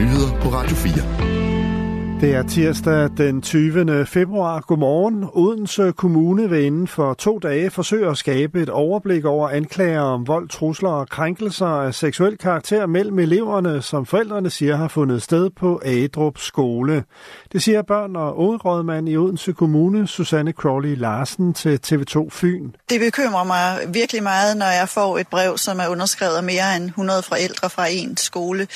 nyheder på Radio 4. Det er tirsdag den 20. februar. Godmorgen. Odense Kommune vil inden for to dage forsøge at skabe et overblik over anklager om vold, trusler og krænkelser af seksuel karakter mellem eleverne, som forældrene siger har fundet sted på Adrup skole. Det siger børn- og ungerådmand i Odense Kommune, Susanne Crowley Larsen til TV2 Fyn. Det bekymrer mig virkelig meget, når jeg får et brev, som er underskrevet af mere end 100 forældre fra en skole.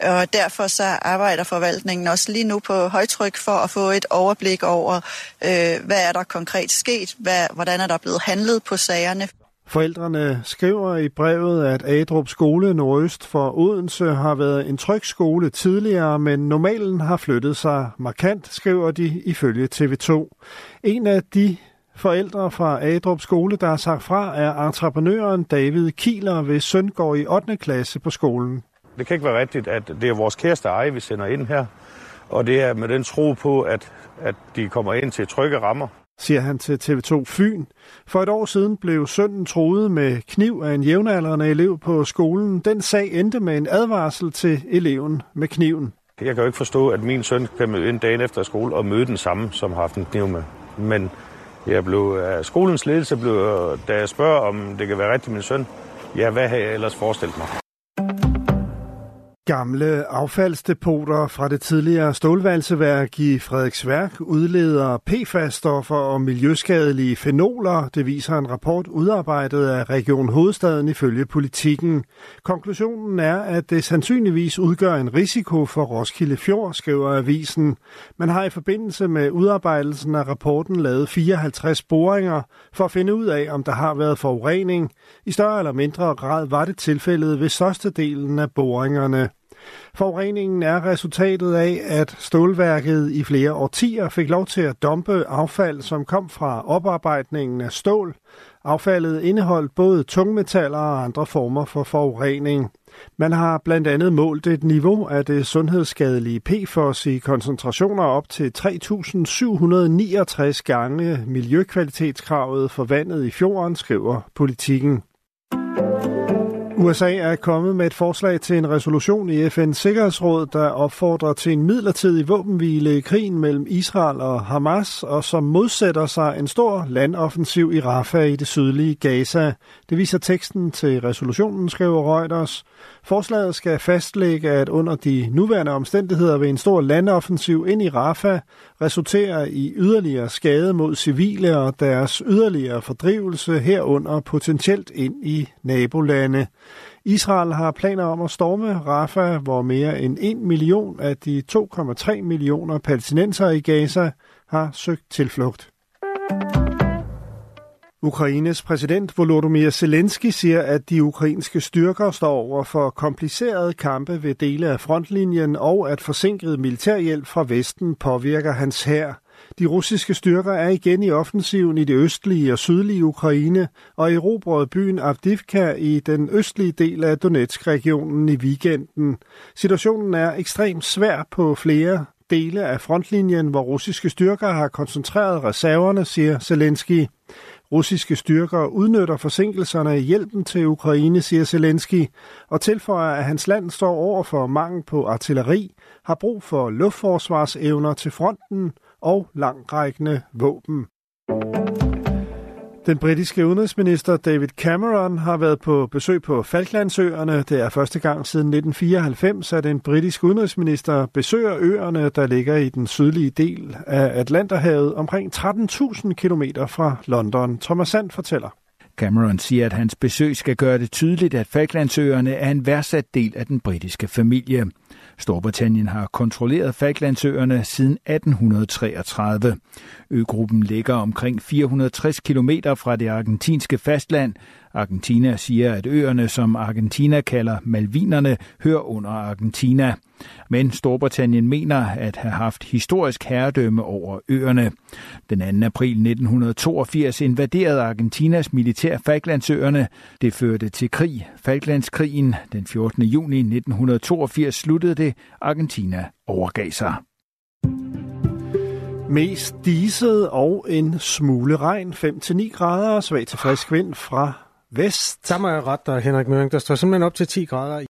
Og derfor så arbejder forvaltningen også lige nu på højtryk for at få et overblik over, øh, hvad er der konkret sket, hvad, hvordan er der blevet handlet på sagerne. Forældrene skriver i brevet, at Adrup Skole Nordøst for Odense har været en tryg skole tidligere, men normalen har flyttet sig markant, skriver de ifølge TV2. En af de forældre fra Adrup Skole, der har sagt fra, er entreprenøren David Kieler, ved søn går i 8. klasse på skolen. Det kan ikke være rigtigt, at det er vores kæreste eje, vi sender ind her. Og det er med den tro på, at, at de kommer ind til trygge rammer. Siger han til TV2 Fyn. For et år siden blev sønnen troet med kniv af en jævnaldrende elev på skolen. Den sag endte med en advarsel til eleven med kniven. Jeg kan jo ikke forstå, at min søn kan møde ind dagen efter skole og møde den samme, som har haft en kniv med. Men jeg blev, af skolens ledelse blev, da jeg spørger, om det kan være rigtigt min søn, ja, hvad har jeg ellers forestillet mig? Gamle affaldsdepoter fra det tidligere stålvalseværk i Frederiksværk udleder PFAS-stoffer og miljøskadelige fenoler. Det viser en rapport udarbejdet af Region Hovedstaden ifølge politikken. Konklusionen er, at det sandsynligvis udgør en risiko for Roskilde Fjord, skriver avisen. Man har i forbindelse med udarbejdelsen af rapporten lavet 54 boringer for at finde ud af, om der har været forurening. I større eller mindre grad var det tilfældet ved størstedelen af boringerne. Forureningen er resultatet af, at stålværket i flere årtier fik lov til at dumpe affald, som kom fra oparbejdningen af stål. Affaldet indeholdt både tungmetaller og andre former for forurening. Man har blandt andet målt et niveau af det sundhedsskadelige PFOS i koncentrationer op til 3.769 gange miljøkvalitetskravet for vandet i fjorden, skriver politikken. USA er kommet med et forslag til en resolution i FN's Sikkerhedsråd, der opfordrer til en midlertidig våbenhvile i krigen mellem Israel og Hamas, og som modsætter sig en stor landoffensiv i Rafah i det sydlige Gaza. Det viser teksten til resolutionen, skriver Reuters. Forslaget skal fastlægge, at under de nuværende omstændigheder vil en stor landoffensiv ind i Rafah resultere i yderligere skade mod civile og deres yderligere fordrivelse herunder potentielt ind i nabolande. Israel har planer om at storme Rafah, hvor mere end 1 million af de 2,3 millioner palæstinenser i Gaza har søgt tilflugt. Ukraines præsident Volodymyr Zelensky siger, at de ukrainske styrker står over for komplicerede kampe ved dele af frontlinjen, og at forsinket militærhjælp fra Vesten påvirker hans hær. De russiske styrker er igen i offensiven i det østlige og sydlige Ukraine og erobrede byen Avdivka i den østlige del af Donetsk-regionen i weekenden. Situationen er ekstremt svær på flere dele af frontlinjen, hvor russiske styrker har koncentreret reserverne, siger Zelensky. Russiske styrker udnytter forsinkelserne i hjælpen til Ukraine, siger Zelensky, og tilføjer, at hans land står over for mangel på artilleri, har brug for luftforsvarsevner til fronten og langrækkende våben. Den britiske udenrigsminister David Cameron har været på besøg på Falklandsøerne. Det er første gang siden 1994, at en britisk udenrigsminister besøger øerne, der ligger i den sydlige del af Atlanterhavet, omkring 13.000 km fra London. Thomas Sand fortæller. Cameron siger, at hans besøg skal gøre det tydeligt, at Falklandsøerne er en værdsat del af den britiske familie. Storbritannien har kontrolleret Falklandsøerne siden 1833. Øgruppen ligger omkring 460 km fra det argentinske fastland. Argentina siger, at øerne, som Argentina kalder Malvinerne, hører under Argentina. Men Storbritannien mener at have haft historisk herredømme over øerne. Den 2. april 1982 invaderede Argentinas militær Falklandsøerne. Det førte til krig. Falklandskrigen den 14. juni 1982 sluttede det. Argentina overgav sig. Mest diset og en smule regn, 5-9 grader, svag til frisk vind fra vest. Samme er ret der, Henrik Møring. Der står simpelthen op til 10 grader